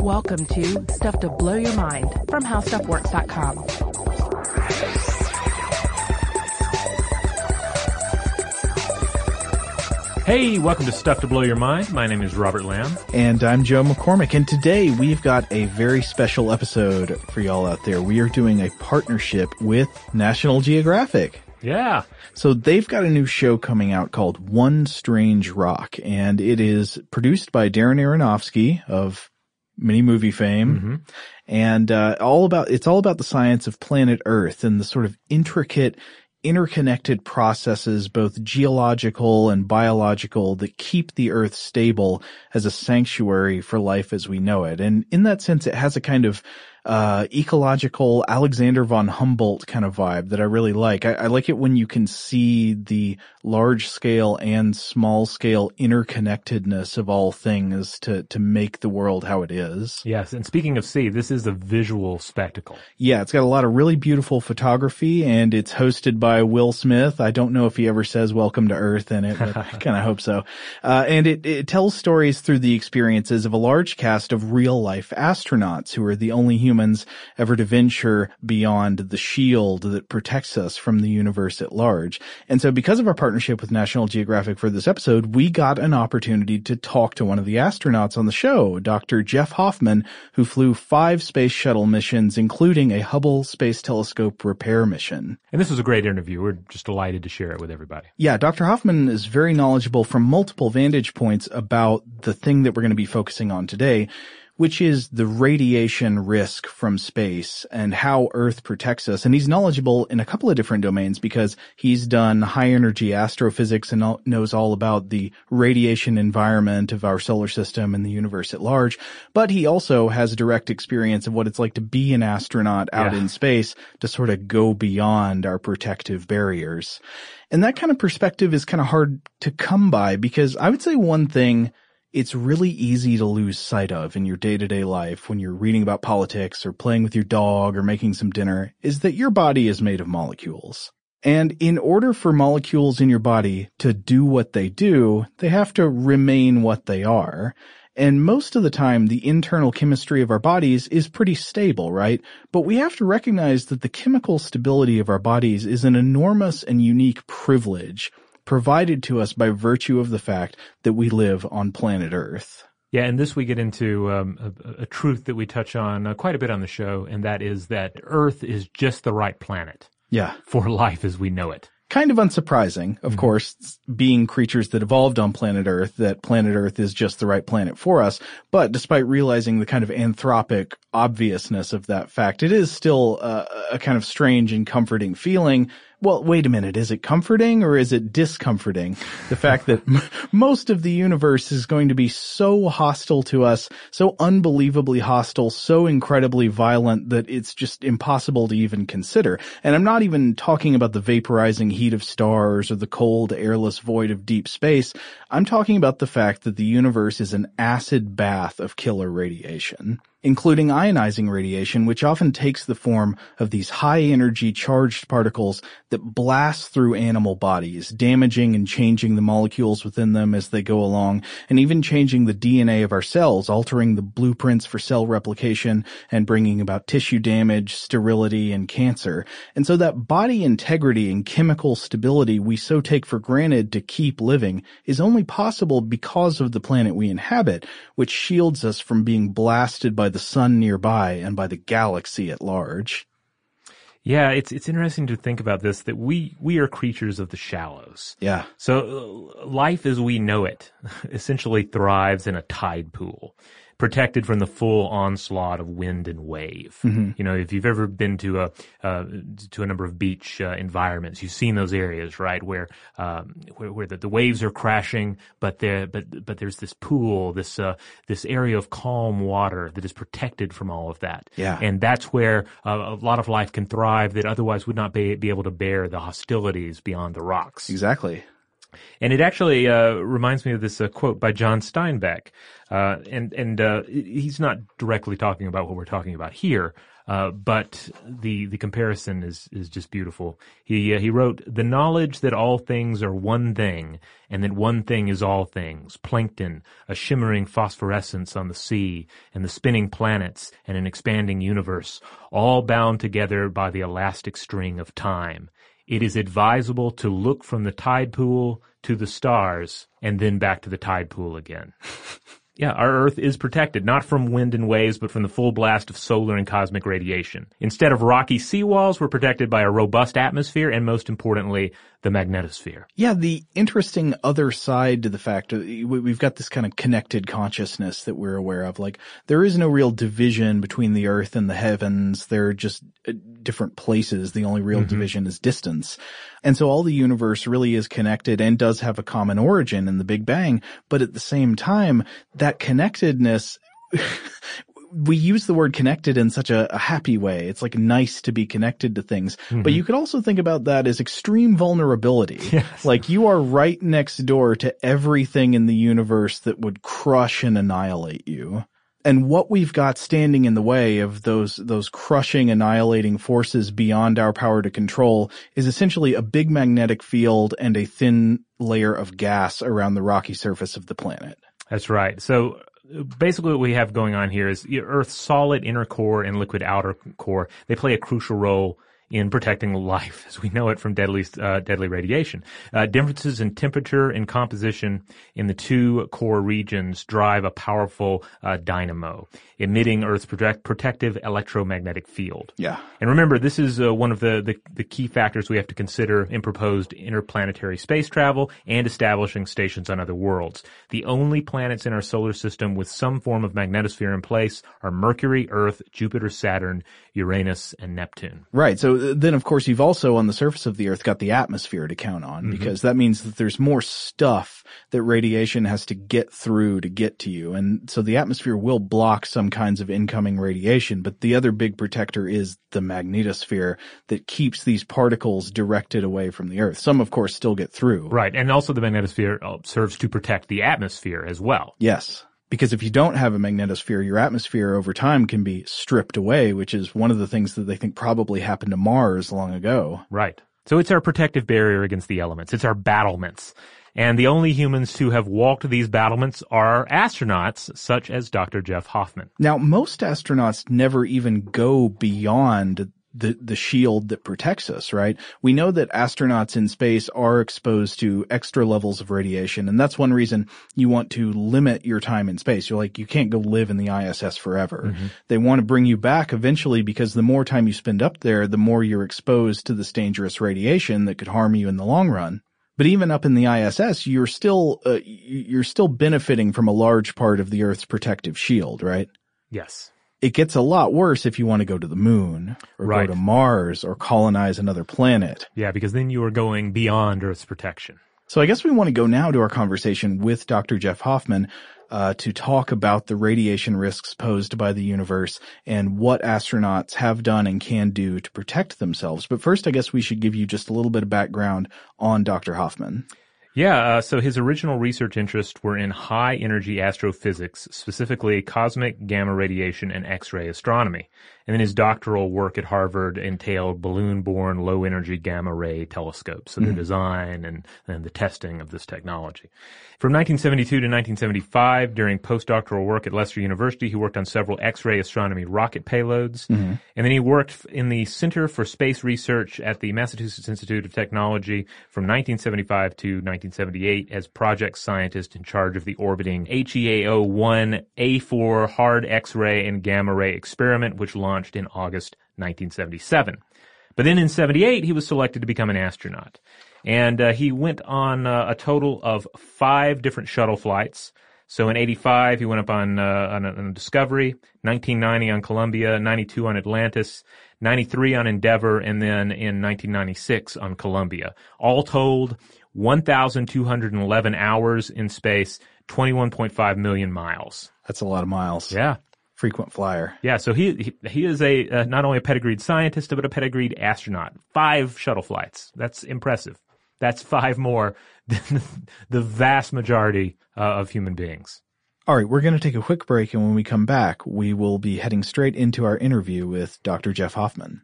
Welcome to Stuff to Blow Your Mind from HowStuffWorks.com. Hey, welcome to Stuff to Blow Your Mind. My name is Robert Lamb. And I'm Joe McCormick, and today we've got a very special episode for y'all out there. We are doing a partnership with National Geographic. Yeah. So they've got a new show coming out called One Strange Rock, and it is produced by Darren Aronofsky of mini movie fame. Mm-hmm. And, uh, all about, it's all about the science of planet Earth and the sort of intricate interconnected processes, both geological and biological, that keep the earth stable as a sanctuary for life as we know it. And in that sense, it has a kind of uh, ecological Alexander von Humboldt kind of vibe that I really like. I, I, like it when you can see the large scale and small scale interconnectedness of all things to, to make the world how it is. Yes. And speaking of see, this is a visual spectacle. Yeah. It's got a lot of really beautiful photography and it's hosted by Will Smith. I don't know if he ever says welcome to earth in it, but I kind of hope so. Uh, and it, it tells stories through the experiences of a large cast of real life astronauts who are the only humans humans ever to venture beyond the shield that protects us from the universe at large. And so because of our partnership with National Geographic for this episode, we got an opportunity to talk to one of the astronauts on the show, Dr. Jeff Hoffman, who flew five space shuttle missions, including a Hubble Space Telescope repair mission. And this was a great interview. We're just delighted to share it with everybody. Yeah, Dr. Hoffman is very knowledgeable from multiple vantage points about the thing that we're going to be focusing on today, which is the radiation risk from space and how Earth protects us. And he's knowledgeable in a couple of different domains because he's done high energy astrophysics and knows all about the radiation environment of our solar system and the universe at large. But he also has direct experience of what it's like to be an astronaut out yeah. in space to sort of go beyond our protective barriers. And that kind of perspective is kind of hard to come by because I would say one thing it's really easy to lose sight of in your day-to-day life when you're reading about politics or playing with your dog or making some dinner is that your body is made of molecules. And in order for molecules in your body to do what they do, they have to remain what they are. And most of the time, the internal chemistry of our bodies is pretty stable, right? But we have to recognize that the chemical stability of our bodies is an enormous and unique privilege provided to us by virtue of the fact that we live on planet Earth. Yeah, and this we get into um, a, a, truth that we touch on uh, quite a bit on the show, and that is that Earth is just the right planet. Yeah. For life as we know it. Kind of unsurprising, of mm-hmm. course, being creatures that evolved on planet Earth, that planet Earth is just the right planet for us. But despite realizing the kind of anthropic obviousness of that fact, it is still a, a kind of strange and comforting feeling well, wait a minute. Is it comforting or is it discomforting? The fact that m- most of the universe is going to be so hostile to us, so unbelievably hostile, so incredibly violent that it's just impossible to even consider. And I'm not even talking about the vaporizing heat of stars or the cold, airless void of deep space. I'm talking about the fact that the universe is an acid bath of killer radiation including ionizing radiation, which often takes the form of these high energy charged particles that blast through animal bodies, damaging and changing the molecules within them as they go along, and even changing the DNA of our cells, altering the blueprints for cell replication and bringing about tissue damage, sterility, and cancer. And so that body integrity and chemical stability we so take for granted to keep living is only possible because of the planet we inhabit, which shields us from being blasted by the sun nearby and by the galaxy at large. Yeah, it's it's interesting to think about this that we we are creatures of the shallows. Yeah. So uh, life as we know it essentially thrives in a tide pool protected from the full onslaught of wind and wave. Mm-hmm. You know, if you've ever been to a uh, to a number of beach uh, environments, you've seen those areas, right, where um, where, where the, the, waves are crashing, but there but but there's this pool, this uh, this area of calm water that is protected from all of that. Yeah, and that's where uh, a lot of life can thrive that otherwise would not be be able to bear the hostilities beyond the rocks. Exactly. And it actually uh, reminds me of this uh, quote by John Steinbeck, uh, and and uh, he's not directly talking about what we're talking about here, uh, but the the comparison is is just beautiful. He uh, he wrote the knowledge that all things are one thing, and that one thing is all things: plankton, a shimmering phosphorescence on the sea, and the spinning planets, and an expanding universe, all bound together by the elastic string of time it is advisable to look from the tide pool to the stars and then back to the tide pool again. Yeah, our Earth is protected, not from wind and waves, but from the full blast of solar and cosmic radiation. Instead of rocky seawalls, we're protected by a robust atmosphere and most importantly, the magnetosphere. Yeah, the interesting other side to the fact we've got this kind of connected consciousness that we're aware of. Like, there is no real division between the earth and the heavens. They're just uh, different places. The only real mm-hmm. division is distance. And so all the universe really is connected and does have a common origin in the Big Bang. But at the same time, that connectedness we use the word connected in such a, a, happy way. It's like nice to be connected to things. Mm-hmm. But you could also think about that as extreme vulnerability. Yes. Like you are right next door to everything in the universe that would crush and annihilate you. And what we've got standing in the way of those, those crushing, annihilating forces beyond our power to control is essentially a big magnetic field and a thin layer of gas around the rocky surface of the planet. That's right. So basically what we have going on here is Earth's solid inner core and liquid outer core. They play a crucial role in protecting life as we know it from deadly, uh, deadly radiation. Uh, differences in temperature and composition in the two core regions drive a powerful uh, dynamo, emitting Earth's protect- protective electromagnetic field. Yeah. And remember, this is uh, one of the, the, the, key factors we have to consider in proposed interplanetary space travel and establishing stations on other worlds. The only planets in our solar system with some form of magnetosphere in place are Mercury, Earth, Jupiter, Saturn, Uranus, and Neptune. Right. So then of course you've also on the surface of the earth got the atmosphere to count on mm-hmm. because that means that there's more stuff that radiation has to get through to get to you. And so the atmosphere will block some kinds of incoming radiation, but the other big protector is the magnetosphere that keeps these particles directed away from the earth. Some of course still get through. Right. And also the magnetosphere uh, serves to protect the atmosphere as well. Yes. Because if you don't have a magnetosphere, your atmosphere over time can be stripped away, which is one of the things that they think probably happened to Mars long ago. Right. So it's our protective barrier against the elements. It's our battlements. And the only humans who have walked these battlements are astronauts, such as Dr. Jeff Hoffman. Now, most astronauts never even go beyond the, the shield that protects us, right? We know that astronauts in space are exposed to extra levels of radiation. And that's one reason you want to limit your time in space. You're like, you can't go live in the ISS forever. Mm-hmm. They want to bring you back eventually because the more time you spend up there, the more you're exposed to this dangerous radiation that could harm you in the long run. But even up in the ISS, you're still, uh, you're still benefiting from a large part of the Earth's protective shield, right? Yes it gets a lot worse if you want to go to the moon or right. go to Mars or colonize another planet. Yeah, because then you are going beyond Earth's protection. So I guess we want to go now to our conversation with Dr. Jeff Hoffman uh, to talk about the radiation risks posed by the universe and what astronauts have done and can do to protect themselves. But first, I guess we should give you just a little bit of background on Dr. Hoffman. Yeah, uh, so his original research interests were in high energy astrophysics, specifically cosmic gamma radiation and X-ray astronomy. And then his doctoral work at Harvard entailed balloon-borne low-energy gamma-ray telescopes, so mm-hmm. the design and, and the testing of this technology. From 1972 to 1975, during postdoctoral work at Leicester University, he worked on several X-ray astronomy rocket payloads. Mm-hmm. And then he worked in the Center for Space Research at the Massachusetts Institute of Technology from 1975 to 1978 as project scientist in charge of the orbiting HEAO-1 A4 hard X-ray and gamma-ray experiment, which launched launched in August 1977. But then in 78, he was selected to become an astronaut. And uh, he went on uh, a total of five different shuttle flights. So in 85, he went up on, uh, on, a, on Discovery, 1990 on Columbia, 92 on Atlantis, 93 on Endeavour, and then in 1996 on Columbia. All told, 1,211 hours in space, 21.5 million miles. That's a lot of miles. Yeah frequent flyer. Yeah, so he he, he is a uh, not only a pedigreed scientist but a pedigreed astronaut. Five shuttle flights. That's impressive. That's five more than the vast majority uh, of human beings. All right, we're going to take a quick break, and when we come back, we will be heading straight into our interview with Dr. Jeff Hoffman.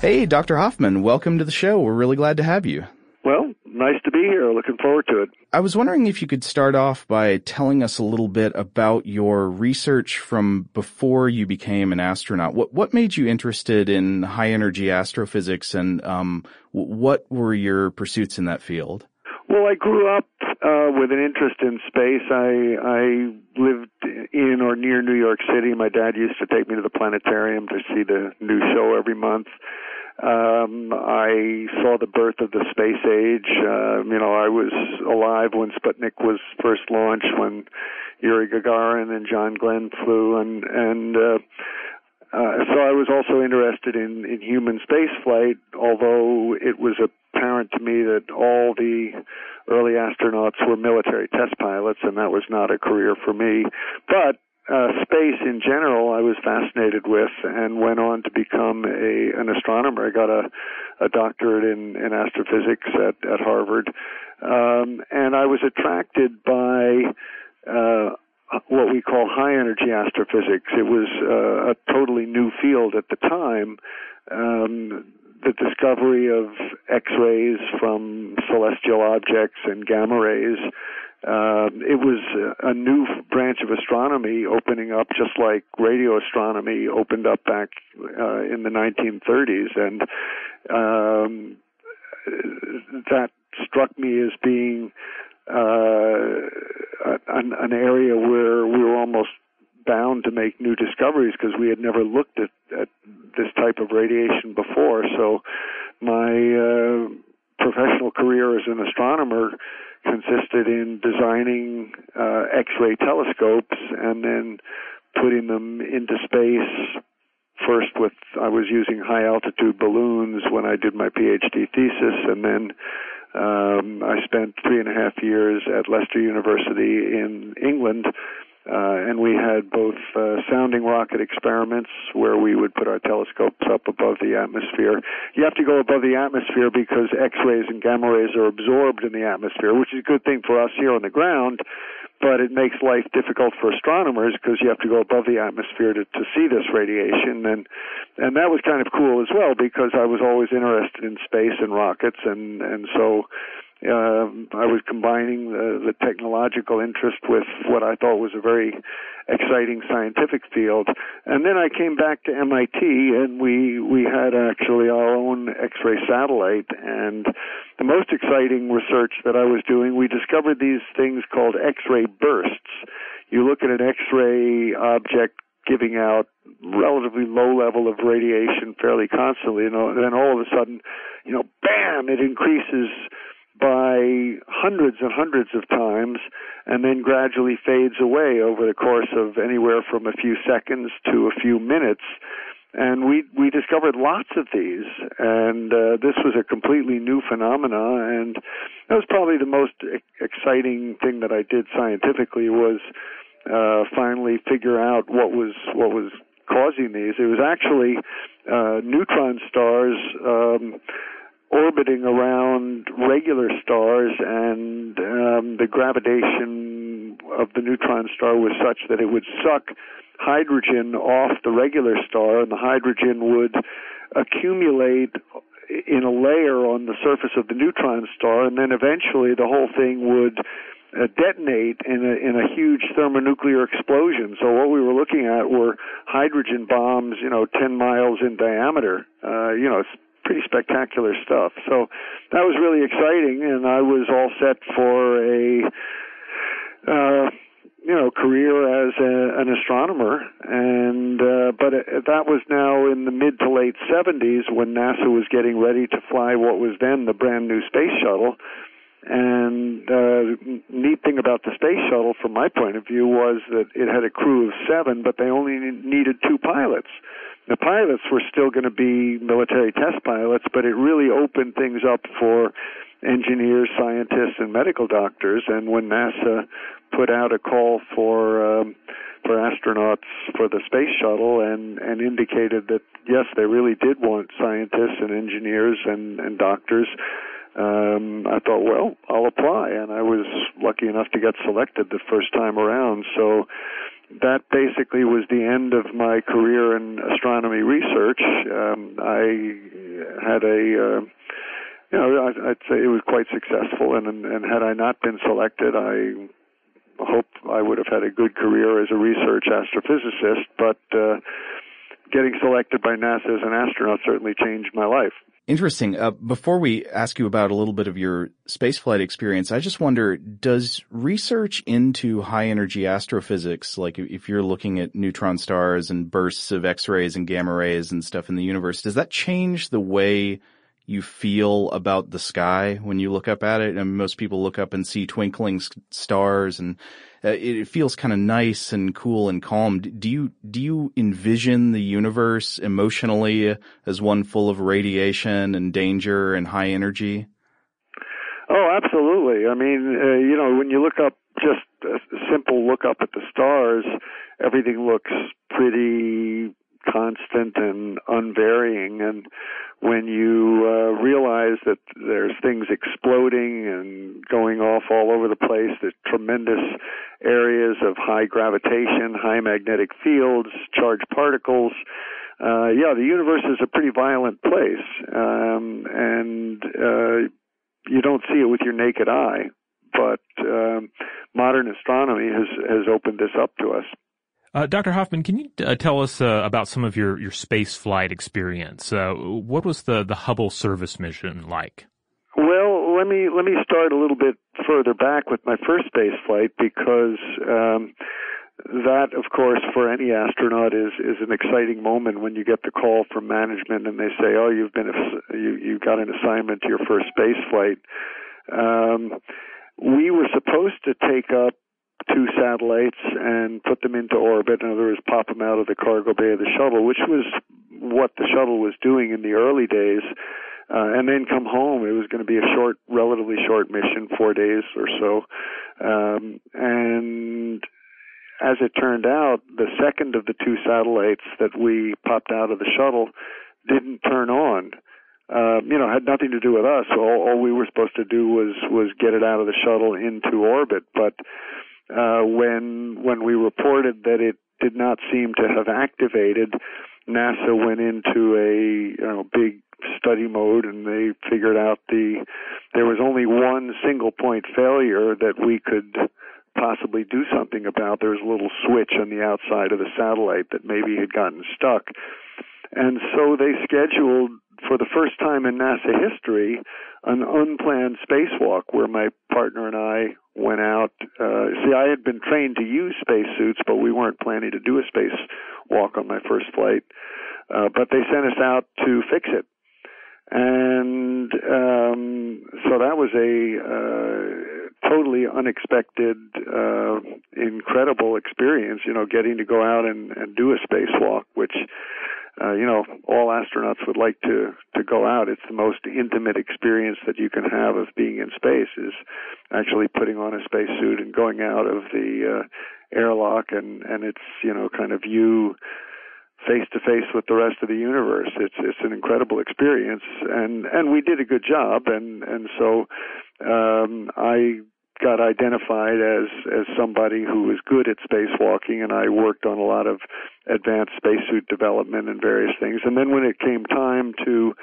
Hey, Dr. Hoffman, welcome to the show. We're really glad to have you. Well, nice to be here. Looking forward to it. I was wondering if you could start off by telling us a little bit about your research from before you became an astronaut. What what made you interested in high energy astrophysics, and um, what were your pursuits in that field? Well, I grew up uh, with an interest in space. I I lived in or near New York City. My dad used to take me to the planetarium to see the new show every month. Um, I saw the birth of the space age. Uh, you know, I was alive when Sputnik was first launched, when Yuri Gagarin and John Glenn flew, and and uh, uh, so I was also interested in in human space flight. Although it was apparent to me that all the early astronauts were military test pilots, and that was not a career for me. But uh, space in general, I was fascinated with, and went on to become a an astronomer. I got a a doctorate in in astrophysics at at Harvard, um, and I was attracted by. Uh, what we call high energy astrophysics. It was uh, a totally new field at the time. Um, the discovery of X-rays from celestial objects and gamma rays uh, it was a new branch of astronomy opening up, just like radio astronomy opened up back uh, in the 1930s, and um, that struck me as being uh, an, an area where we were almost bound to make new discoveries because we had never looked at, at this type of radiation before. So my uh, professional career as an astronomer consisted in designing uh, X-ray telescopes and then putting them into space. First, with I was using high altitude balloons when I did my PhD thesis, and then um, I spent three and a half years at Leicester University in England uh, and we had both uh, sounding rocket experiments where we would put our telescopes up above the atmosphere. You have to go above the atmosphere because X-rays and gamma rays are absorbed in the atmosphere, which is a good thing for us here on the ground, but it makes life difficult for astronomers because you have to go above the atmosphere to, to see this radiation. And and that was kind of cool as well because I was always interested in space and rockets, and and so uh, I was combining the, the technological interest with what I thought was a very exciting scientific field. And then I came back to MIT, and we we had actually our own X-ray satellite. And the most exciting research that I was doing, we discovered these things called X-ray bursts. You look at an X-ray object giving out relatively low level of radiation fairly constantly, and then all of a sudden, you know, bam, it increases by hundreds and hundreds of times and then gradually fades away over the course of anywhere from a few seconds to a few minutes. And we we discovered lots of these and uh, this was a completely new phenomena and that was probably the most exciting thing that I did scientifically was uh, finally figure out what was what was causing these. It was actually uh, neutron stars um, orbiting around regular stars, and um, the gravitation of the neutron star was such that it would suck hydrogen off the regular star, and the hydrogen would accumulate in a layer on the surface of the neutron star, and then eventually the whole thing would uh, detonate in a, in a huge thermonuclear explosion. So what we were looking at were hydrogen bombs, you know, 10 miles in diameter. Uh, you know, pretty spectacular stuff. So that was really exciting, and I was all set for a uh, you know career as a, an astronomer. And uh, but it, that was now in the mid to late 70s when NASA was getting ready to fly what was then the brand new space shuttle. And uh, neat thing about the space shuttle, from my point of view, was that it had a crew of seven, but they only needed two pilots. The pilots were still going to be military test pilots, but it really opened things up for engineers, scientists, and medical doctors. And when NASA put out a call for um, for astronauts for the space shuttle and and indicated that yes, they really did want scientists and engineers and and doctors. Um, I thought, well, I'll apply, and I was lucky enough to get selected the first time around. So that basically was the end of my career in astronomy research. Um, I had a, uh, you know, I'd say it was quite successful, and and had I not been selected, I hope I would have had a good career as a research astrophysicist. But uh, getting selected by NASA as an astronaut certainly changed my life. Interesting. Uh, before we ask you about a little bit of your spaceflight experience, I just wonder, does research into high energy astrophysics, like if you're looking at neutron stars and bursts of X-rays and gamma rays and stuff in the universe, does that change the way you feel about the sky when you look up at it? And most people look up and see twinkling stars and uh, it feels kind of nice and cool and calm. Do you do you envision the universe emotionally as one full of radiation and danger and high energy? Oh, absolutely. I mean, uh, you know, when you look up just a simple look up at the stars, everything looks pretty constant and unvarying and when you uh, realize that there's things exploding and going off all over the place, there's tremendous areas of high gravitation, high magnetic fields, charged particles. Uh, yeah, the universe is a pretty violent place, um, and uh, you don't see it with your naked eye. But um, modern astronomy has has opened this up to us. Uh, Dr. Hoffman, can you uh, tell us uh, about some of your, your space flight experience? Uh, what was the, the Hubble service mission like? Well, let me let me start a little bit further back with my first space flight because um, that, of course, for any astronaut is is an exciting moment when you get the call from management and they say, "Oh, you've been you you got an assignment to your first space flight." Um, we were supposed to take up two satellites and put them into orbit. In other words, pop them out of the cargo bay of the shuttle, which was what the shuttle was doing in the early days. Uh, and then come home. It was going to be a short, relatively short mission, four days or so. Um, and as it turned out, the second of the two satellites that we popped out of the shuttle didn't turn on. Uh, you know, had nothing to do with us. All, all we were supposed to do was was get it out of the shuttle into orbit. But uh, when when we reported that it did not seem to have activated, NASA went into a you know big study mode and they figured out the there was only one single point failure that we could possibly do something about. There was a little switch on the outside of the satellite that maybe had gotten stuck. And so they scheduled for the first time in NASA history an unplanned spacewalk where my partner and I went out. Uh, see, I had been trained to use spacesuits, but we weren't planning to do a spacewalk on my first flight. Uh, but they sent us out to fix it. And um, so that was a uh, totally unexpected, uh, incredible experience, you know, getting to go out and, and do a spacewalk, which uh, you know, all astronauts would like to to go out. It's the most intimate experience that you can have of being in space is actually putting on a spacesuit and going out of the uh, airlock, and and it's you know kind of you face to face with the rest of the universe. It's it's an incredible experience, and and we did a good job, and and so um, I got identified as as somebody who was good at spacewalking and I worked on a lot of advanced spacesuit development and various things. And then when it came time to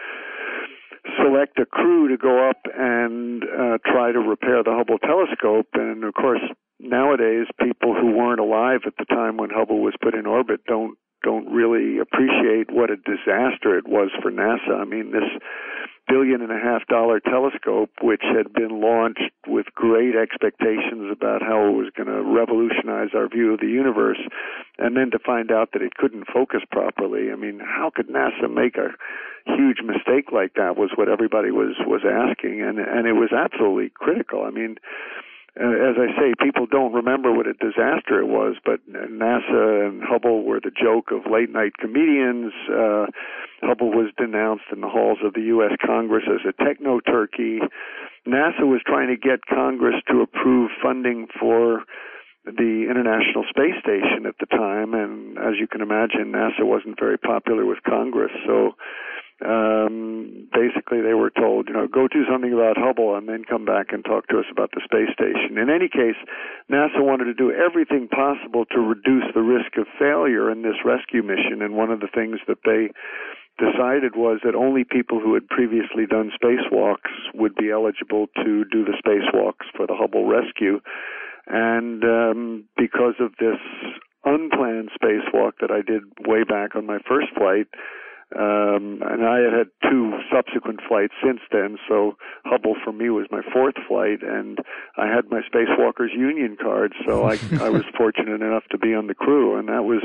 select a crew to go up and uh, try to repair the Hubble telescope and of course nowadays people who weren't alive at the time when Hubble was put in orbit don't don't really appreciate what a disaster it was for NASA. I mean this billion and a half dollar telescope, which had been launched with great expectations about how it was going to revolutionize our view of the universe, and then to find out that it couldn't focus properly. I mean, how could NASA make a huge mistake like that? Was what everybody was was asking, and and it was absolutely critical. I mean, as I say, people don't remember what a disaster it was, but NASA and Hubble were the joke of late night comedians. Uh, Hubble was denounced in the halls of the U.S. Congress as a techno turkey. NASA was trying to get Congress to approve funding for the International Space Station at the time, and as you can imagine, NASA wasn't very popular with Congress. So um, basically they were told, you know, go do something about Hubble and then come back and talk to us about the space station. In any case, NASA wanted to do everything possible to reduce the risk of failure in this rescue mission, and one of the things that they decided was that only people who had previously done spacewalks would be eligible to do the spacewalks for the Hubble rescue. And um, because of this unplanned spacewalk that I did way back on my first flight, um, and I had had two subsequent flights since then, so Hubble for me was my fourth flight, and I had my Spacewalkers Union card, so I, I was fortunate enough to be on the crew, and that was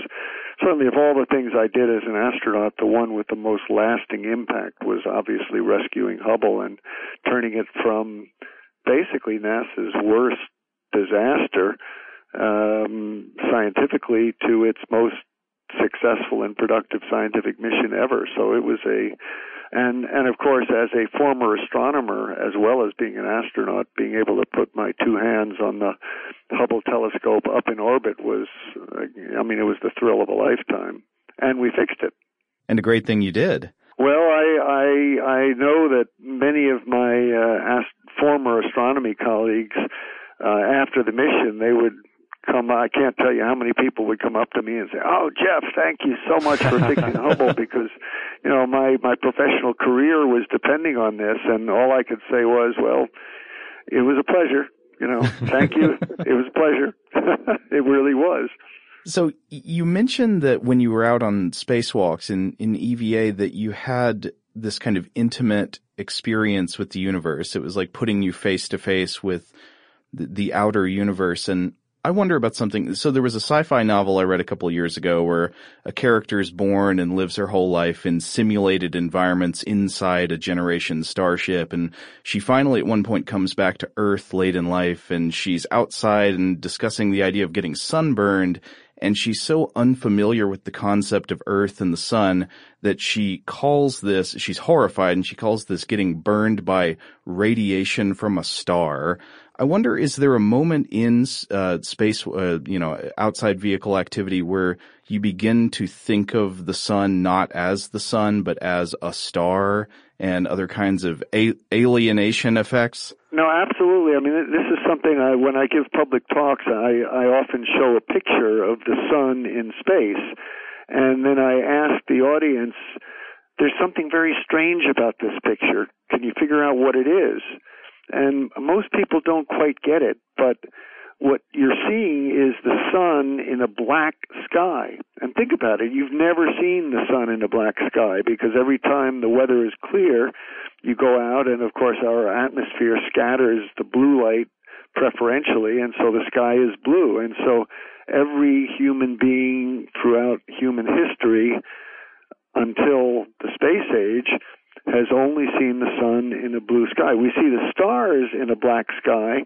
certainly of all the things I did as an astronaut, the one with the most lasting impact was obviously rescuing Hubble and turning it from basically NASA's worst disaster um, scientifically to its most successful and productive scientific mission ever. So it was a and and of course as a former astronomer as well as being an astronaut being able to put my two hands on the Hubble telescope up in orbit was I mean it was the thrill of a lifetime. And we fixed it. And a great thing you did. Well I I I know that many of my uh, ast- former astronomy colleagues uh, after the mission they would come I can't tell you how many people would come up to me and say, "Oh, Jeff, thank you so much for fixing Hubble because you know my my professional career was depending on this." And all I could say was, "Well, it was a pleasure." You know, thank you. it was a pleasure. it really was. So you mentioned that when you were out on spacewalks in in EVA that you had this kind of intimate experience with the universe. It was like putting you face to face with the, the outer universe. And I wonder about something. So there was a sci-fi novel I read a couple years ago where a character is born and lives her whole life in simulated environments inside a generation starship. And she finally at one point comes back to Earth late in life and she's outside and discussing the idea of getting sunburned. And she's so unfamiliar with the concept of Earth and the sun that she calls this, she's horrified and she calls this getting burned by radiation from a star. I wonder, is there a moment in uh, space, uh, you know, outside vehicle activity where you begin to think of the sun not as the sun, but as a star and other kinds of a- alienation effects? No, absolutely. I mean, this is something I, when I give public talks, I, I often show a picture of the sun in space, and then I ask the audience, "There's something very strange about this picture. Can you figure out what it is?" And most people don't quite get it, but what you're seeing is the sun in a black sky. And think about it, you've never seen the sun in a black sky because every time the weather is clear, you go out and of course our atmosphere scatters the blue light preferentially and so the sky is blue. And so every human being throughout human history until the space age has only seen the sun in a blue sky. We see the stars in a black sky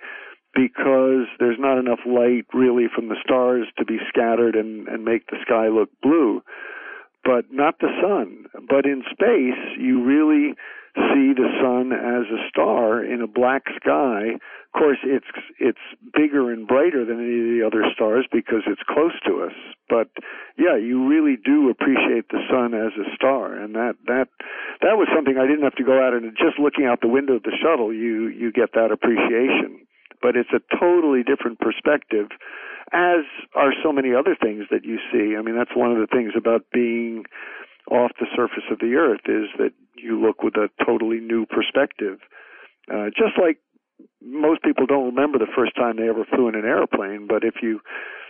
because there's not enough light really from the stars to be scattered and, and make the sky look blue. But not the sun. But in space, you really see the sun as a star in a black sky. Of course, it's it's bigger and brighter than any of the other stars because it's close to us. But yeah, you really do appreciate the sun as a star, and that that that was something I didn't have to go out and just looking out the window of the shuttle. You you get that appreciation, but it's a totally different perspective. As are so many other things that you see. I mean, that's one of the things about being off the surface of the earth is that you look with a totally new perspective. Uh, just like most people don't remember the first time they ever flew in an airplane, but if you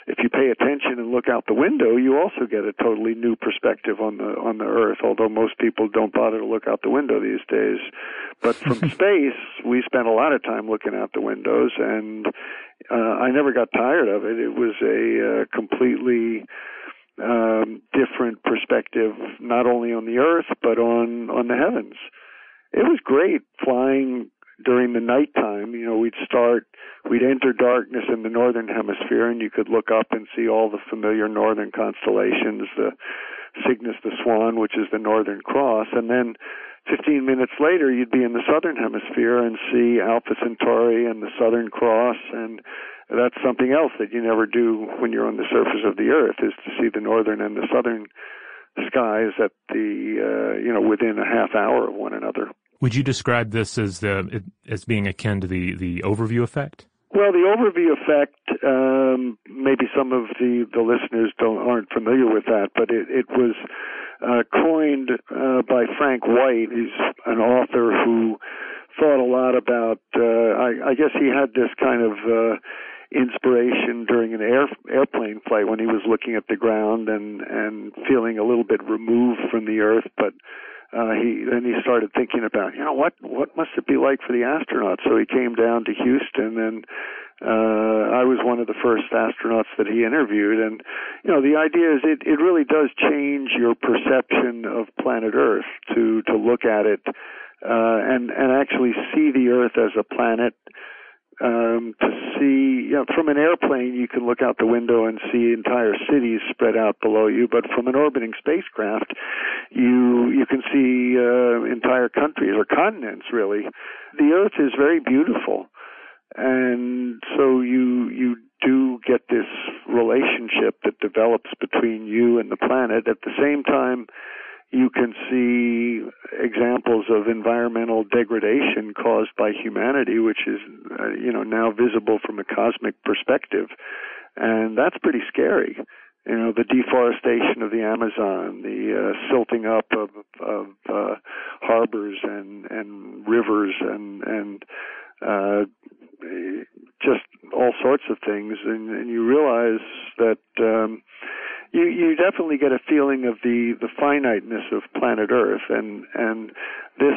if you pay attention and look out the window, you also get a totally new perspective on the on the Earth. Although most people don't bother to look out the window these days, but from space, we spent a lot of time looking out the windows, and uh, I never got tired of it. It was a uh, completely um, different perspective, not only on the earth but on on the heavens. It was great flying during the nighttime. You know, we'd start, we'd enter darkness in the northern hemisphere, and you could look up and see all the familiar northern constellations, the Cygnus, the Swan, which is the Northern Cross, and then 15 minutes later, you'd be in the southern hemisphere and see Alpha Centauri and the Southern Cross and that's something else that you never do when you're on the surface of the earth is to see the northern and the southern skies at the uh, you know within a half hour of one another. Would you describe this as the as being akin to the the overview effect? Well, the overview effect, um, maybe some of the, the listeners don't aren't familiar with that, but it, it was uh, coined uh, by Frank White. He's an author who thought a lot about. Uh, I, I guess he had this kind of uh, inspiration during an air, airplane flight when he was looking at the ground and and feeling a little bit removed from the earth, but uh, he then he started thinking about you know what what must it be like for the astronauts. So he came down to Houston, and uh, I was one of the first astronauts that he interviewed. And you know the idea is it it really does change your perception of planet Earth to to look at it uh, and and actually see the Earth as a planet um, to see, you know, from an airplane, you can look out the window and see entire cities spread out below you. But from an orbiting spacecraft, you you can see uh, entire countries or continents. Really, the Earth is very beautiful, and so you you do get this relationship that develops between you and the planet. At the same time you can see examples of environmental degradation caused by humanity, which is, uh, you know, now visible from a cosmic perspective. And that's pretty scary. You know, the deforestation of the Amazon, the uh, silting up of, of uh, harbors and, and rivers and, and, uh, just all sorts of things. And, and you realize that, um, you you definitely get a feeling of the the finiteness of planet Earth and and this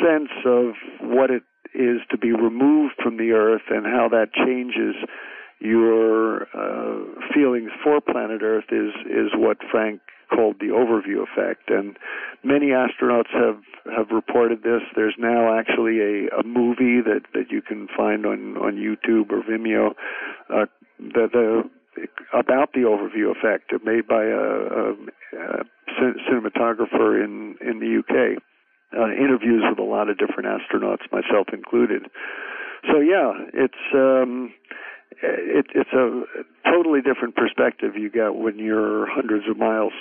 sense of what it is to be removed from the Earth and how that changes your uh, feelings for planet Earth is is what Frank called the overview effect. And many astronauts have have reported this. There's now actually a, a movie that that you can find on on YouTube or Vimeo uh, the the about the overview effect made by a, a, a cinematographer in in the UK. Uh, interviews with a lot of different astronauts, myself included. So yeah, it's um, it, it's a totally different perspective you get when you're hundreds of miles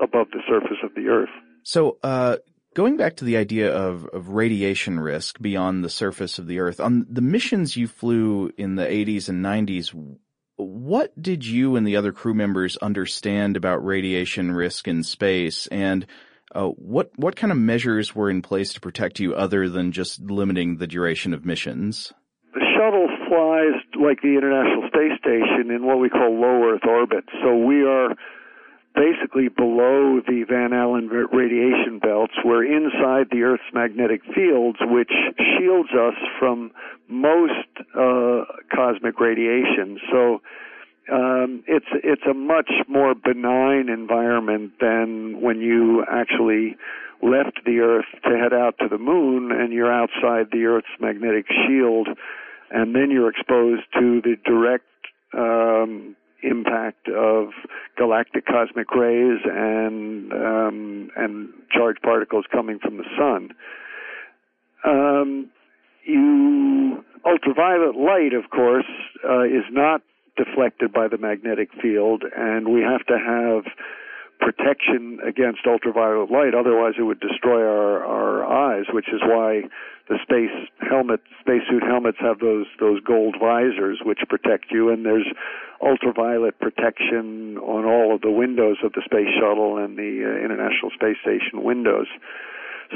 above the surface of the Earth. So, uh, going back to the idea of, of radiation risk beyond the surface of the Earth, on the missions you flew in the 80s and 90s, what did you and the other crew members understand about radiation risk in space and uh, what what kind of measures were in place to protect you other than just limiting the duration of missions? The shuttle flies like the International Space Station in what we call low Earth orbit. So we are basically below the Van Allen radiation belts. We're inside the Earth's magnetic fields, which shields us from most uh, cosmic radiation. So um, it's it's a much more benign environment than when you actually left the Earth to head out to the moon, and you're outside the Earth's magnetic shield, and then you're exposed to the direct um, impact of galactic cosmic rays and um, and charged particles coming from the sun. Um, you ultraviolet light, of course, uh, is not deflected by the magnetic field, and we have to have protection against ultraviolet light. Otherwise, it would destroy our, our eyes, which is why the space helmet, spacesuit helmets have those those gold visors which protect you, and there's ultraviolet protection on all of the windows of the space shuttle and the uh, International Space Station windows.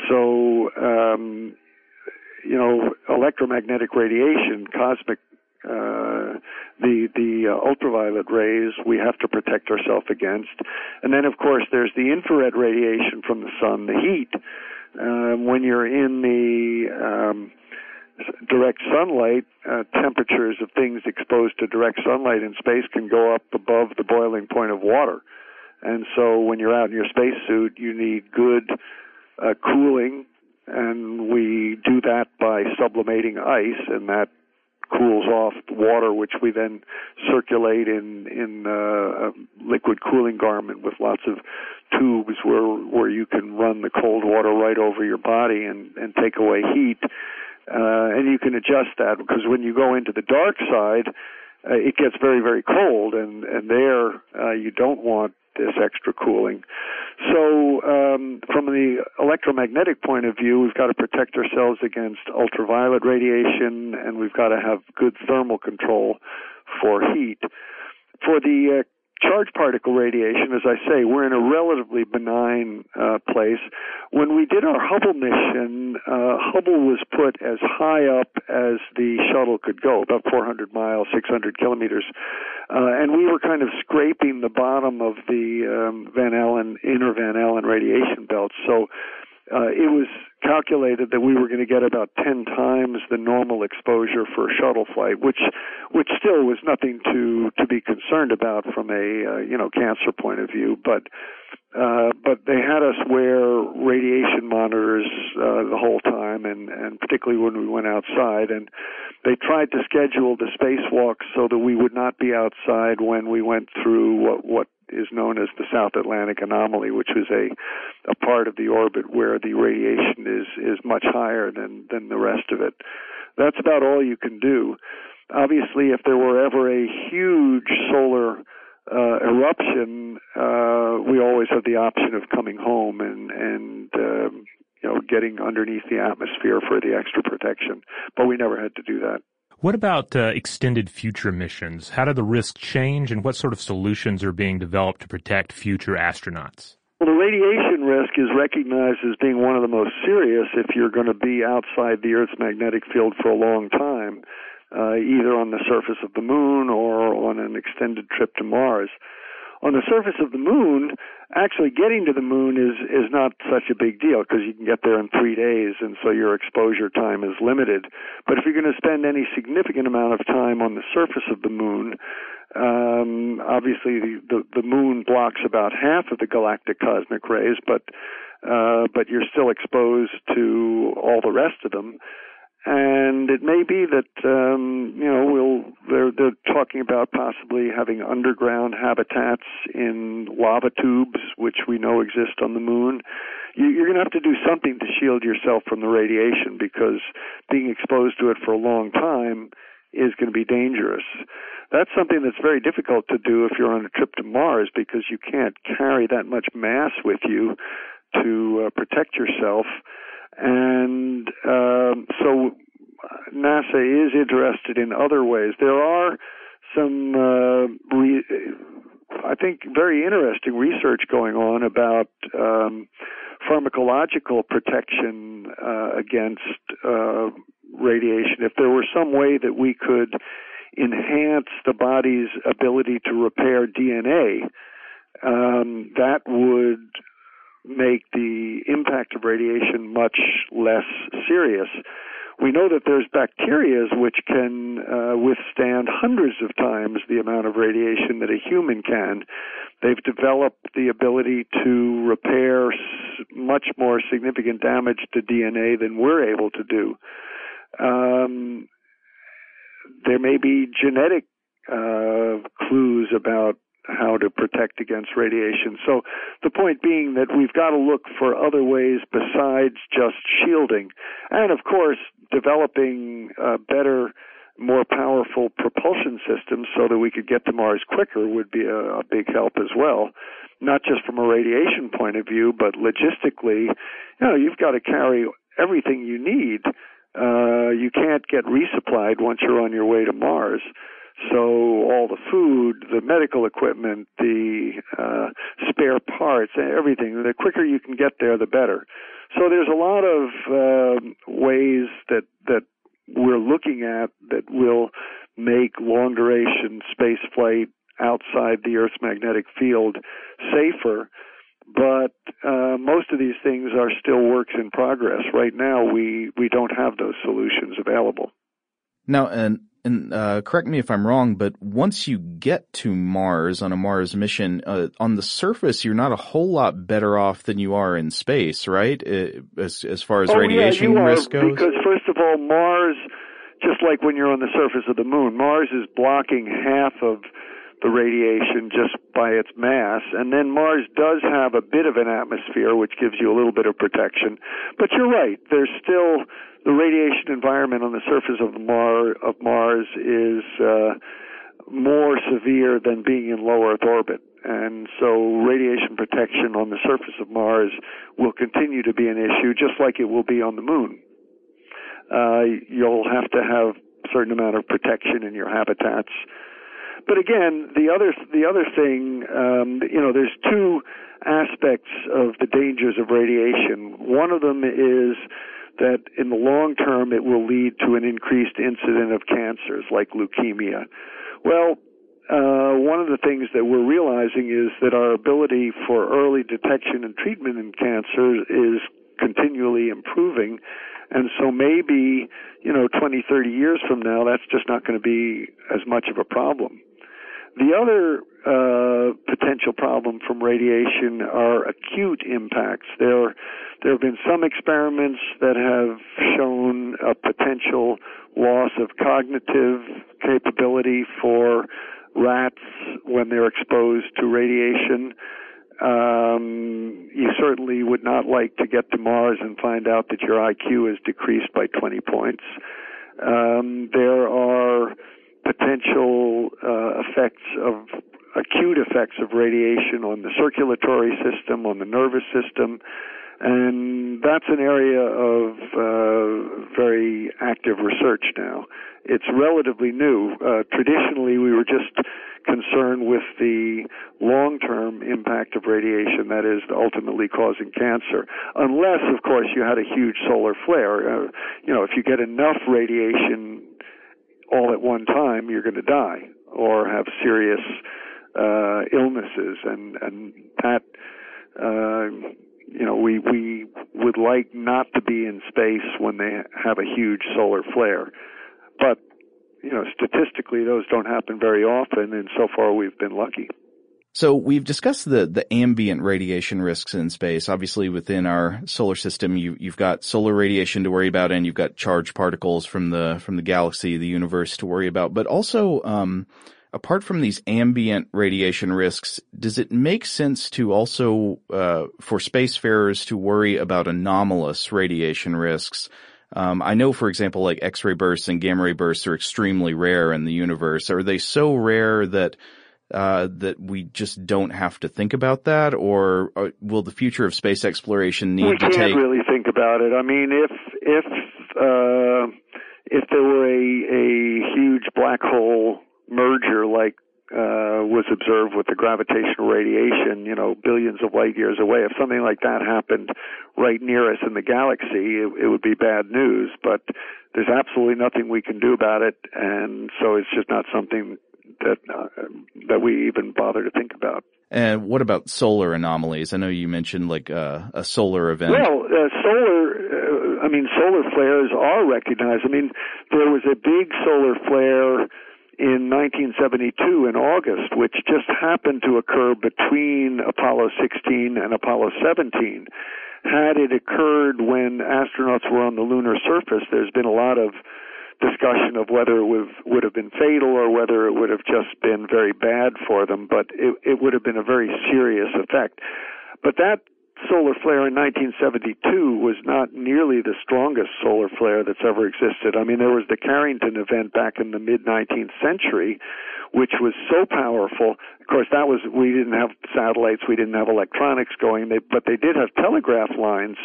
So, um, you know, electromagnetic radiation, cosmic uh, the the uh, ultraviolet rays we have to protect ourselves against, and then of course there's the infrared radiation from the sun, the heat. Um, when you're in the um, direct sunlight, uh, temperatures of things exposed to direct sunlight in space can go up above the boiling point of water. And so when you're out in your spacesuit, you need good uh, cooling, and we do that by sublimating ice, and that cools off water, which we then circulate in in uh, a liquid cooling garment with lots of tubes where where you can run the cold water right over your body and and take away heat. Uh, and you can adjust that because when you go into the dark side, uh, it gets very very cold, and and there uh, you don't want this extra cooling. So, um, from the electromagnetic point of view, we've got to protect ourselves against ultraviolet radiation, and we've got to have good thermal control for heat. For the uh, charge particle radiation, as I say, we're in a relatively benign uh, place. When we did our Hubble mission, uh, Hubble was put as high up as the shuttle could go, about 400 miles, 600 kilometers, uh, and we were kind of scraping the bottom of the um, Van Allen inner Van Allen radiation belt. So uh, it was calculated that we were going to get about 10 times the normal exposure for a shuttle flight, which which still was nothing to to be concerned about from a uh, you know cancer point of view, but uh, but they had us wear radiation monitors uh, the whole time, and and particularly when we went outside, and they tried to schedule the spacewalks so that we would not be outside when we went through what what is known as the South Atlantic anomaly, which was a a part of the orbit where the radiation is is much higher than than the rest of it. That's about all you can do. Obviously, if there were ever a huge solar uh, eruption, uh, we always have the option of coming home and and um, you know getting underneath the atmosphere for the extra protection. But we never had to do that. What about uh, extended future missions? How do the risks change, and what sort of solutions are being developed to protect future astronauts? Well, the radiation risk is recognized as being one of the most serious if you're going to be outside the Earth's magnetic field for a long time, uh, either on the surface of the moon or on an extended trip to Mars on the surface of the moon, actually getting to the moon is is not such a big deal because you can get there in three days, and so your exposure time is limited. But if you're going to spend any significant amount of time on the surface of the moon, um, obviously the, the the moon blocks about half of the galactic cosmic rays, but uh, but you're still exposed to all the rest of them and it may be that um, you know we'll they're they're talking about possibly having underground habitats in lava tubes, which we know exist on the moon. You, you're going to have to do something to shield yourself from the radiation because being exposed to it for a long time is going to be dangerous. That's something that's very difficult to do if you're on a trip to Mars because you can't carry that much mass with you to uh, protect yourself and um, so NASA is interested in other ways. There are some, uh, re- I think, very interesting research going on about um, pharmacological protection uh, against uh, radiation. If there were some way that we could enhance the body's ability to repair DNA, um, that would make the impact of radiation much less serious. We know that there's bacteria which can uh, withstand hundreds of times the amount of radiation that a human can. They've developed the ability to repair much more significant damage to DNA than we're able to do. Um, there may be genetic uh, clues about how to protect against radiation. So the point being that we've got to look for other ways besides just shielding. And of course, developing uh, better, more powerful propulsion systems so that we could get to Mars quicker would be a, a big help as well. Not just from a radiation point of view, but logistically, you know, you've got to carry everything you need. Uh, you can't get resupplied once you're on your way to Mars. So all the food, the medical equipment, the uh, spare parts, everything. The quicker you can get there, the better. So there's a lot of uh, ways that that we're looking at that will make long duration space flight outside the Earth's magnetic field safer. But uh, most of these things are still works in progress. Right now, we, we don't have those solutions available. Now, and and uh, correct me if I'm wrong, but once you get to Mars on a Mars mission, uh, on the surface, you're not a whole lot better off than you are in space, right? Uh, as as far as oh, radiation yeah, risk goes. Because first of all, Mars, just like when you're on the surface of the moon, Mars is blocking half of the radiation just by its mass. And then Mars does have a bit of an atmosphere, which gives you a little bit of protection. But you're right, there's still the radiation environment on the surface of the Mar of Mars is uh, more severe than being in low Earth orbit. And so radiation protection on the surface of Mars will continue to be an issue, just like it will be on the moon. Uh, you'll have to have a certain amount of protection in your habitats. But again, the other the other thing, um, you know, there's two aspects of the dangers of radiation. One of them is that in the long term it will lead to an increased incidence of cancers like leukemia. Well, uh, one of the things that we're realizing is that our ability for early detection and treatment in cancer is continually improving. And so maybe, you know, 20, 30 years from now, that's just not going to be as much of a problem. The other uh, potential problem from radiation are acute impacts. There, there have been some experiments that have shown a potential loss of cognitive capability for rats when they're exposed to radiation. Um, you certainly would not like to get to Mars and find out that your IQ is decreased by 20 points. Um, there are potential uh, effects of acute effects of radiation on the circulatory system, on the nervous system, and that's an area of uh, very active research now. It's relatively new. Uh, traditionally, we were just concerned with the long-term impact of radiation, that is, ultimately causing cancer, unless, of course, you had a huge solar flare. Uh, you know, if you get enough radiation all at one time, you're going to die or have serious uh, illnesses, and and that. Uh, you know, we we would like not to be in space when they have a huge solar flare, but you know, statistically, those don't happen very often, and so far we've been lucky. So we've discussed the the ambient radiation risks in space. Obviously, within our solar system, you you've got solar radiation to worry about, and you've got charged particles from the from the galaxy, the universe to worry about. But also, um, apart from these ambient radiation risks, does it make sense to also, uh, for spacefarers to worry about anomalous radiation risks? Um, I know, for example, like X-ray bursts and gamma ray bursts are extremely rare in the universe. Are they so rare that uh, that we just don't have to think about that, or, or uh, will the future of space exploration need we to take? We can't really think about it. I mean, if if uh, if there were a a huge black hole merger like uh, was observed with the gravitational radiation, you know, billions of light years away. If something like that happened right near us in the galaxy, it, it would be bad news. But there's absolutely nothing we can do about it, and so it's just not something that uh, that we even bother to think about. And what about solar anomalies? I know you mentioned like uh, a solar event. Well, uh, solar. Uh, I mean, solar flares are recognized. I mean, there was a big solar flare in 1972 in August, which just happened to occur between Apollo 16 and Apollo 17. Had it occurred when astronauts were on the lunar surface, there's been a lot of discussion of whether it would, would have been fatal or whether it would have just been very bad for them, but it, it would have been a very serious effect. But that solar flare in 1972 was not nearly the strongest solar flare that's ever existed. I mean, there was the Carrington event back in the mid 19th century, which was so powerful. Of course, that was we didn't have satellites, we didn't have electronics going, they, but they did have telegraph lines.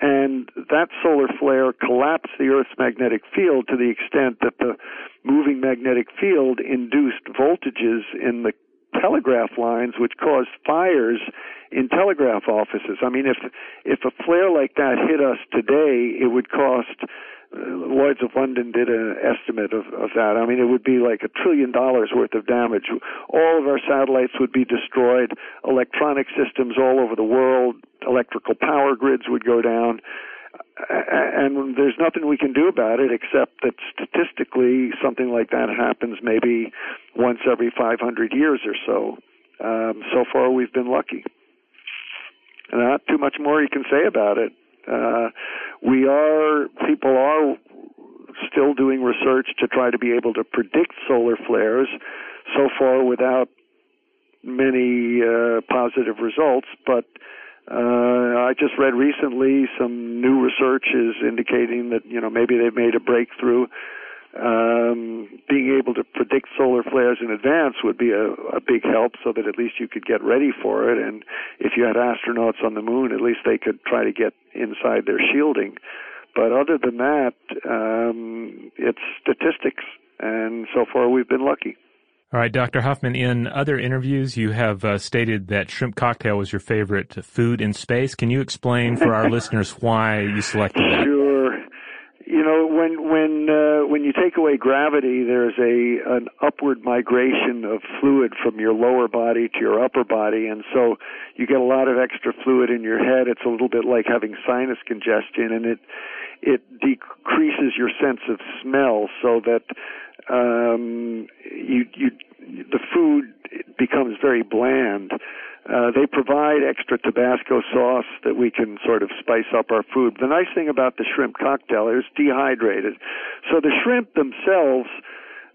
And that solar flare collapsed the Earth's magnetic field to the extent that the moving magnetic field induced voltages in the telegraph lines, which caused fires in telegraph offices. I mean, if if a flare like that hit us today, it would cost. Uh, Lloyd's of London did an estimate of, of that. I mean, it would be like a trillion dollars worth of damage. All of our satellites would be destroyed. Electronic systems all over the world, electrical power grids would go down and there's nothing we can do about it except that statistically something like that happens maybe once every 500 years or so. Um, so far, we've been lucky. Not too much more you can say about it. Uh, we are people are still doing research to try to be able to predict solar flares. So far, without many uh, positive results, but uh, I just read recently some new research is indicating that you know maybe they've made a breakthrough um, being able to predict solar flares in advance would be a, a big help so that at least you could get ready for it. And if you had astronauts on the moon, at least they could try to get inside their shielding. But other than that, um, it's statistics. And so far, we've been lucky. All right, Dr. Hoffman, in other interviews, you have uh, stated that shrimp cocktail was your favorite food in space. Can you explain for our listeners why you selected that? Sure. You know, when when uh, when you take away gravity, there's a an upward migration of fluid from your lower body to your upper body, and so you get a lot of extra fluid in your head. It's a little bit like having sinus congestion, and it it decreases your sense of smell, so that um, you you the food becomes very bland. Uh, they provide extra Tabasco sauce that we can sort of spice up our food. The nice thing about the shrimp cocktail is dehydrated, so the shrimp themselves.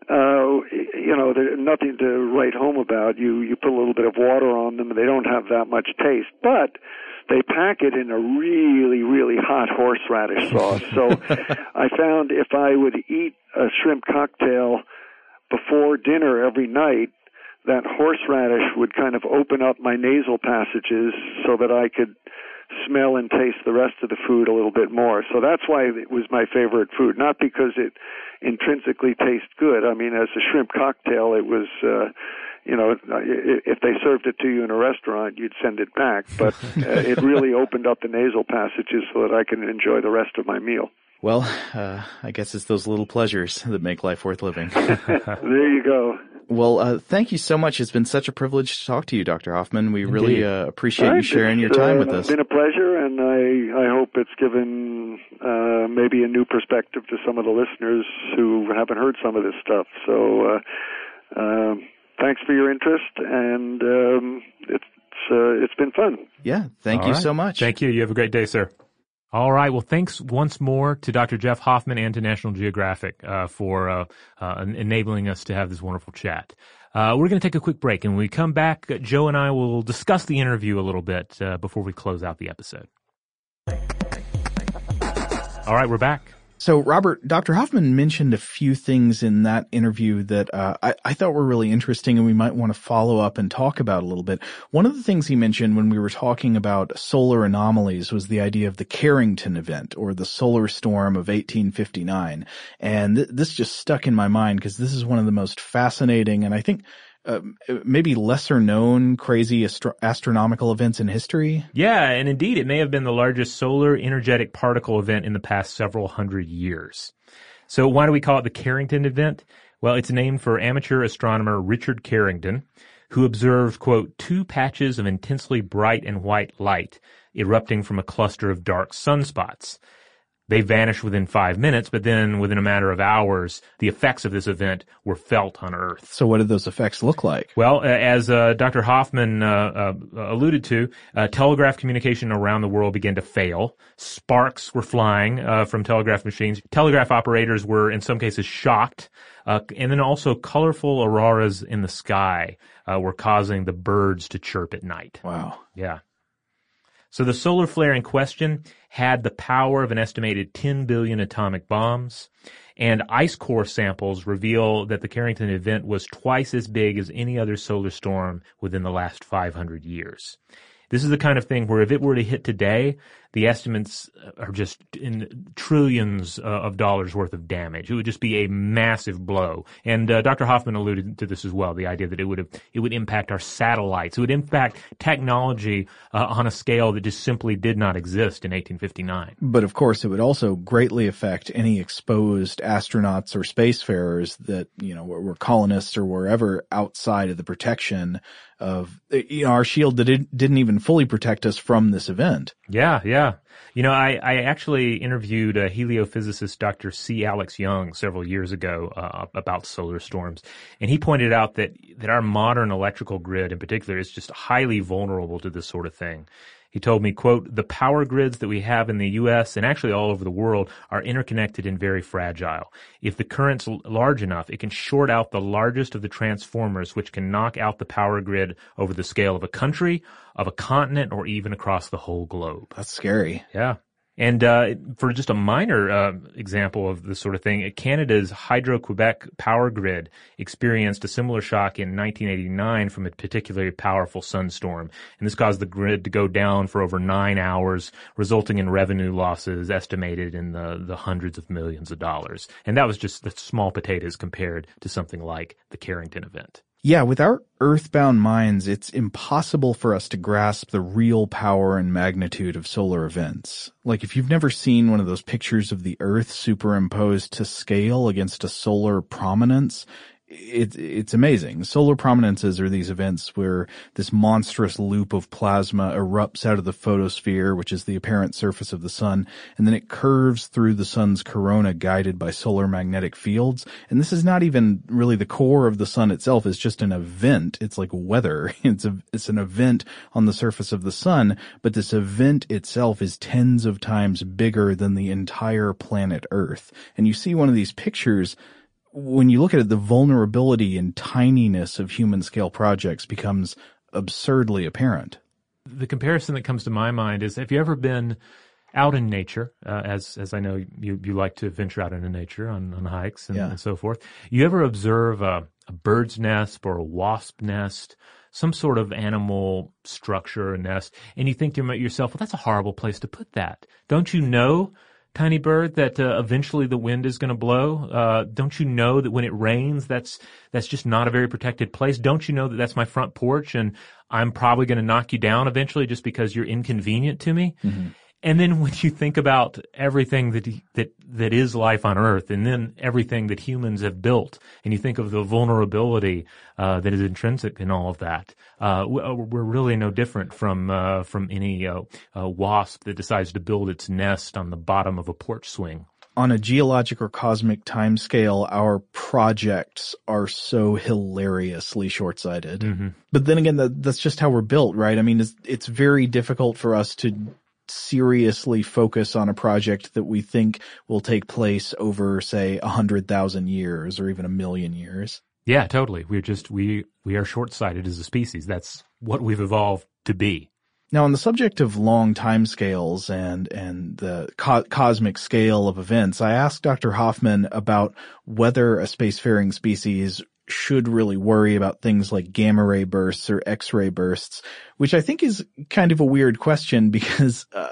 Uh, you know, there's nothing to write home about. You you put a little bit of water on them, and they don't have that much taste. But they pack it in a really, really hot horseradish sauce. So I found if I would eat a shrimp cocktail before dinner every night, that horseradish would kind of open up my nasal passages so that I could smell and taste the rest of the food a little bit more. So that's why it was my favorite food, not because it intrinsically tastes good. I mean, as a shrimp cocktail, it was uh, you know, if they served it to you in a restaurant, you'd send it back. But uh, it really opened up the nasal passages so that I can enjoy the rest of my meal. Well, uh, I guess it's those little pleasures that make life worth living. there you go. Well, uh, thank you so much. It's been such a privilege to talk to you, Dr. Hoffman. We Indeed. really uh, appreciate right. you sharing your time with us. It's been a pleasure, and I, I hope it's given uh, maybe a new perspective to some of the listeners who haven't heard some of this stuff. So, uh, um, thanks for your interest, and um, it's uh, it's been fun. Yeah, thank All you right. so much. Thank you. You have a great day, sir. All right. Well, thanks once more to Dr. Jeff Hoffman and to National Geographic uh, for uh, uh enabling us to have this wonderful chat. Uh, we're going to take a quick break, and when we come back, Joe and I will discuss the interview a little bit uh, before we close out the episode. All right, we're back. So, Robert, Dr. Hoffman mentioned a few things in that interview that uh, I, I, thought were really interesting and we might want to follow up and talk about a little bit. One of the things he mentioned when we were talking about solar anomalies was the idea of the Carrington event or the solar storm of 1859. And th- this just stuck in my mind because this is one of the most fascinating and I think uh, maybe lesser known crazy astro- astronomical events in history. Yeah, and indeed it may have been the largest solar energetic particle event in the past several hundred years. So why do we call it the Carrington event? Well, it's named for amateur astronomer Richard Carrington, who observed, quote, two patches of intensely bright and white light erupting from a cluster of dark sunspots. They vanished within five minutes, but then within a matter of hours, the effects of this event were felt on Earth. So what did those effects look like? Well, as uh, Dr. Hoffman uh, uh, alluded to, uh, telegraph communication around the world began to fail. Sparks were flying uh, from telegraph machines. Telegraph operators were, in some cases, shocked. Uh, and then also colorful auroras in the sky were causing the birds to chirp at night. Wow. Yeah. So the solar flare in question had the power of an estimated 10 billion atomic bombs, and ice core samples reveal that the Carrington event was twice as big as any other solar storm within the last 500 years. This is the kind of thing where if it were to hit today, the estimates are just in trillions uh, of dollars worth of damage. It would just be a massive blow. And uh, Dr. Hoffman alluded to this as well, the idea that it would have, it would impact our satellites. It would impact technology uh, on a scale that just simply did not exist in 1859. But of course, it would also greatly affect any exposed astronauts or spacefarers that, you know, were colonists or wherever outside of the protection of you know, our shield that didn't even fully protect us from this event. Yeah, yeah. Yeah. You know, I, I actually interviewed a heliophysicist, Dr. C. Alex Young, several years ago uh, about solar storms, and he pointed out that that our modern electrical grid, in particular, is just highly vulnerable to this sort of thing. He told me, quote, the power grids that we have in the U.S. and actually all over the world are interconnected and very fragile. If the current's large enough, it can short out the largest of the transformers, which can knock out the power grid over the scale of a country, of a continent, or even across the whole globe. That's scary. Yeah. And uh, for just a minor uh, example of this sort of thing, Canada's Hydro-Quebec power grid experienced a similar shock in 1989 from a particularly powerful sunstorm. And this caused the grid to go down for over nine hours, resulting in revenue losses estimated in the, the hundreds of millions of dollars. And that was just the small potatoes compared to something like the Carrington event. Yeah, with our earthbound minds, it's impossible for us to grasp the real power and magnitude of solar events. Like if you've never seen one of those pictures of the earth superimposed to scale against a solar prominence, it's it's amazing. Solar prominences are these events where this monstrous loop of plasma erupts out of the photosphere, which is the apparent surface of the sun, and then it curves through the sun's corona guided by solar magnetic fields. And this is not even really the core of the sun itself. It's just an event. It's like weather. It's a, it's an event on the surface of the sun, but this event itself is tens of times bigger than the entire planet Earth. And you see one of these pictures when you look at it, the vulnerability and tininess of human scale projects becomes absurdly apparent. The comparison that comes to my mind is have you ever been out in nature, uh, as as I know you you like to venture out into nature on, on hikes and, yeah. and so forth. You ever observe a, a, bird's nest or a wasp nest, some sort of animal structure or nest, and you think to yourself, "Well, that's a horrible place to put that." Don't you know tiny bird that uh, eventually the wind is going to blow? Uh, don't you know that when it rains, that's that's just not a very protected place? Don't you know that that's my front porch and I'm probably going to knock you down eventually just because you're inconvenient to me? Mm-hmm. And then when you think about everything that that that is life on Earth, and then everything that humans have built, and you think of the vulnerability uh, that is intrinsic in all of that, uh, uh we're really no different from uh, from any uh, wasp that decides to build its nest on the bottom of a porch swing. On a geologic or cosmic timescale, our projects are so hilariously short-sighted. Mm-hmm. But then again, that, that's just how we're built, right? I mean, it's, it's very difficult for us to seriously focus on a project that we think will take place over, say, a hundred thousand years or even a million years. Yeah, totally. We're just, we, we are short-sighted as a species. That's what we've evolved to be. Now, on the subject of long time scales and and the co- cosmic scale of events, I asked Dr. Hoffman about whether a spacefaring species should really worry about things like gamma ray bursts or X-ray bursts, which I think is kind of a weird question because, uh,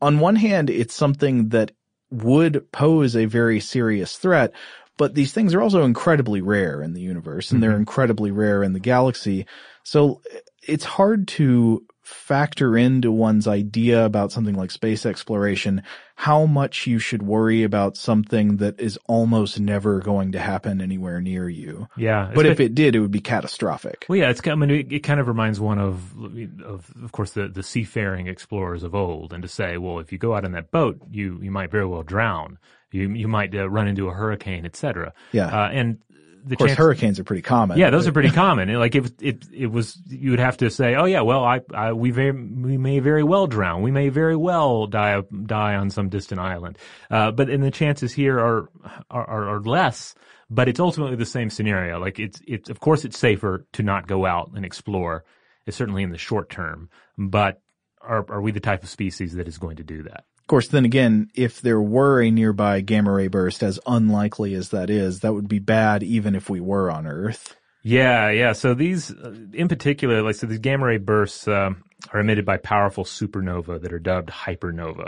on one hand, it's something that would pose a very serious threat, but these things are also incredibly rare in the universe and mm-hmm. they're incredibly rare in the galaxy. So it's hard to factor into one's idea about something like space exploration how much you should worry about something that is almost never going to happen anywhere near you. Yeah. But if it did, it would be catastrophic. Well, yeah, it's I mean, it, it kind of reminds one of, of, of course, the, the seafaring explorers of old and to say, well, if you go out in that boat, you, you might very well drown. You, you might uh, run into a hurricane, etc. Yeah. Uh, and the of course, chance, hurricanes are pretty common. Yeah, those but. are pretty common. And like if it it was, you would have to say, oh yeah, well, I, I we very we may very well drown. We may very well die die on some distant island. Uh, but and the chances here are, are are less. But it's ultimately the same scenario. Like it's it's of course it's safer to not go out and explore. It's certainly in the short term. But are are we the type of species that is going to do that? Course, then again, if there were a nearby gamma ray burst, as unlikely as that is, that would be bad even if we were on Earth. Yeah, yeah. So these, in particular, like so, these gamma ray bursts uh, are emitted by powerful supernova that are dubbed hypernova,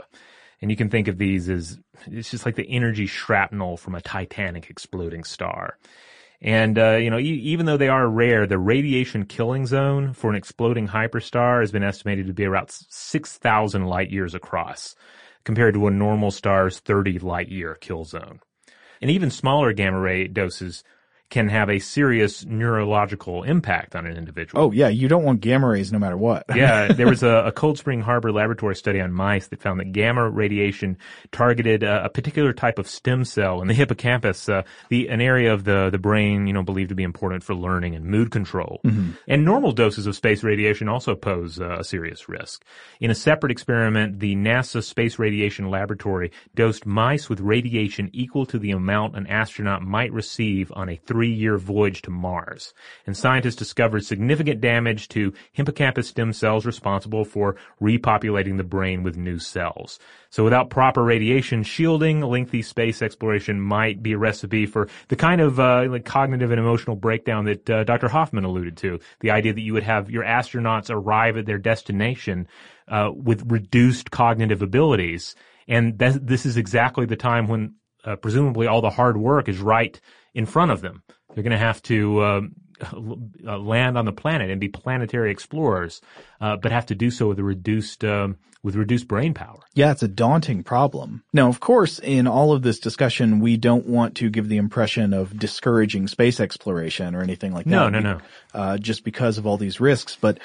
and you can think of these as it's just like the energy shrapnel from a Titanic exploding star. And uh, you know, e- even though they are rare, the radiation killing zone for an exploding hyperstar has been estimated to be around six thousand light years across compared to a normal star's 30 light year kill zone. And even smaller gamma ray doses can have a serious neurological impact on an individual. Oh yeah, you don't want gamma rays no matter what. yeah, there was a, a, Cold Spring Harbor laboratory study on mice that found that gamma radiation targeted a, a particular type of stem cell in the hippocampus, uh, the an area of the the brain you know believed to be important for learning and mood control. Mm-hmm. And normal doses of space radiation also pose uh, a serious risk. In a separate experiment, the NASA Space Radiation Laboratory dosed mice with radiation equal to the amount an astronaut might receive on a three three-year voyage to Mars. And scientists discovered significant damage to hippocampus stem cells responsible for repopulating the brain with new cells. So without proper radiation shielding, lengthy space exploration might be a recipe for the kind of uh, like cognitive and emotional breakdown that uh, Dr. Hoffman alluded to. The idea that you would have your astronauts arrive at their destination uh, with reduced cognitive abilities, and this is exactly the time when uh, presumably all the hard work is right in front of them. They're going to have to um, uh, land on the planet and be planetary explorers, uh, but have to do so with a reduced um, with reduced brain power. Yeah, it's a daunting problem. Now, of course, in all of this discussion, we don't want to give the impression of discouraging space exploration or anything like that. No, no, no. Uh, just because of all these risks, but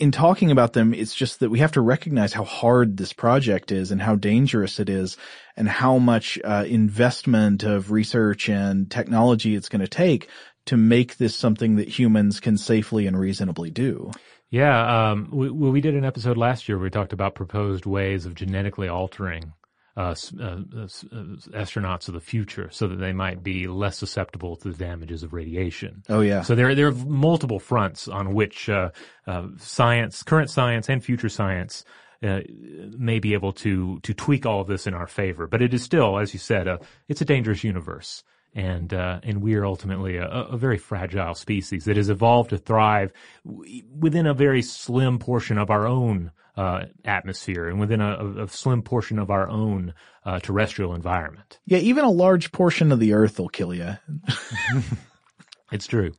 in talking about them, it's just that we have to recognize how hard this project is and how dangerous it is and how much uh, investment of research and technology it's going to take to make this something that humans can safely and reasonably do. Yeah, um, we, we did an episode last year where we talked about proposed ways of genetically altering uh, uh, uh, astronauts of the future so that they might be less susceptible to the damages of radiation. Oh yeah. So there there are multiple fronts on which uh, uh, science, current science, and future science. Uh, may be able to to tweak all of this in our favor, but it is still, as you said, a, it's a dangerous universe and uh, and we are ultimately a, a, very fragile species that has evolved to thrive within a very slim portion of our own uh, atmosphere and within a, a, slim portion of our own uh, terrestrial environment. Yeah, even a large portion of the Earth will kill you. it's true.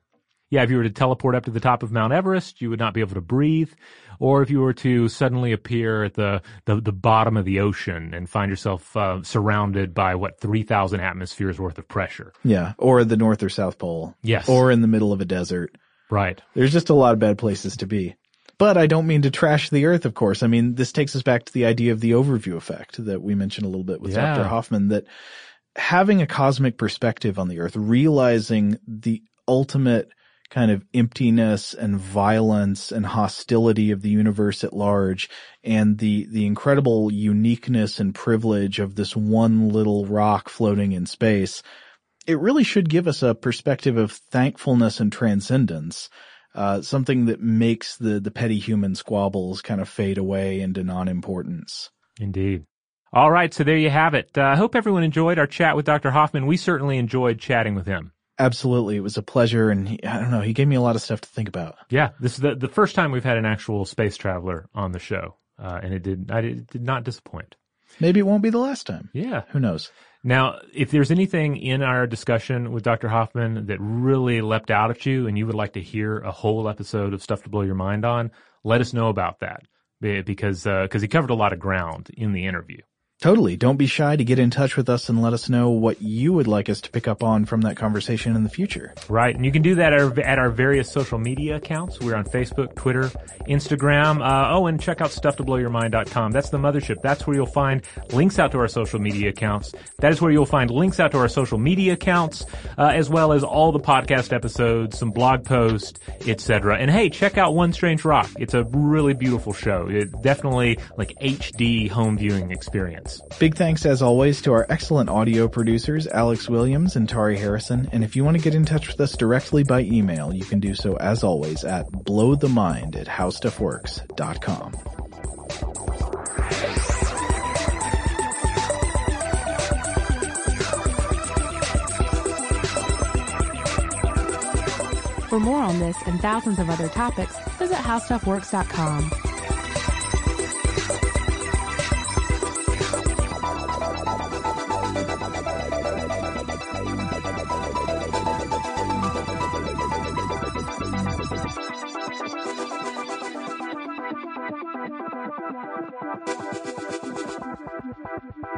Yeah, if you were to teleport up to the top of Mount Everest, you would not be able to breathe. Or if you were to suddenly appear at the, the, the bottom of the ocean and find yourself uh, surrounded by what, 3,000 atmospheres worth of pressure. Yeah, or the North or South Pole. Yes. Or in the middle of a desert. Right. There's just a lot of bad places to be. But I don't mean to trash the earth, of course. I mean, this takes us back to the idea of the overview effect that we mentioned a little bit with yeah. Dr. Hoffman that having a cosmic perspective on the earth, realizing the ultimate kind of emptiness and violence and hostility of the universe at large and the, the incredible uniqueness and privilege of this one little rock floating in space, it really should give us a perspective of thankfulness and transcendence. Uh, something that makes the, the petty human squabbles kind of fade away into non-importance. Indeed. All right. So there you have it. Uh, I hope everyone enjoyed our chat with Dr. Hoffman. We certainly enjoyed chatting with him. Absolutely. It was a pleasure. And he, I don't know, he gave me a lot of stuff to think about. Yeah. This is the, the first time we've had an actual space traveler on the show. Uh, and it did, I, it did not disappoint. Maybe it won't be the last time. Yeah. Who knows? Now, if there's anything in our discussion with Dr. Hoffman that really leapt out at you and you would like to hear a whole episode of Stuff to Blow Your Mind on, let us know about that because, uh, cause he covered a lot of ground in the interview. Totally. Don't be shy to get in touch with us and let us know what you would like us to pick up on from that conversation in the future. Right. And you can do that at our, various social media accounts. We're on Facebook, Twitter, Instagram. Uh, oh, and check out stufftoblowyourmind.com. That's the mothership. That's where you'll find links out to our social media accounts. That is where you'll find links out to our social media accounts, uh, as well as all the podcast episodes, some blog posts, etc. And hey, check out One Strange Rock. It's a really beautiful show. It definitely like HD home viewing experience. Big thanks as always to our excellent audio producers, Alex Williams and Tari Harrison. And if you want to get in touch with us directly by email, you can do so as always at blowthemind at howstuffworks.com. For more on this and thousands of other topics, visit howstuffworks.com. Thank you.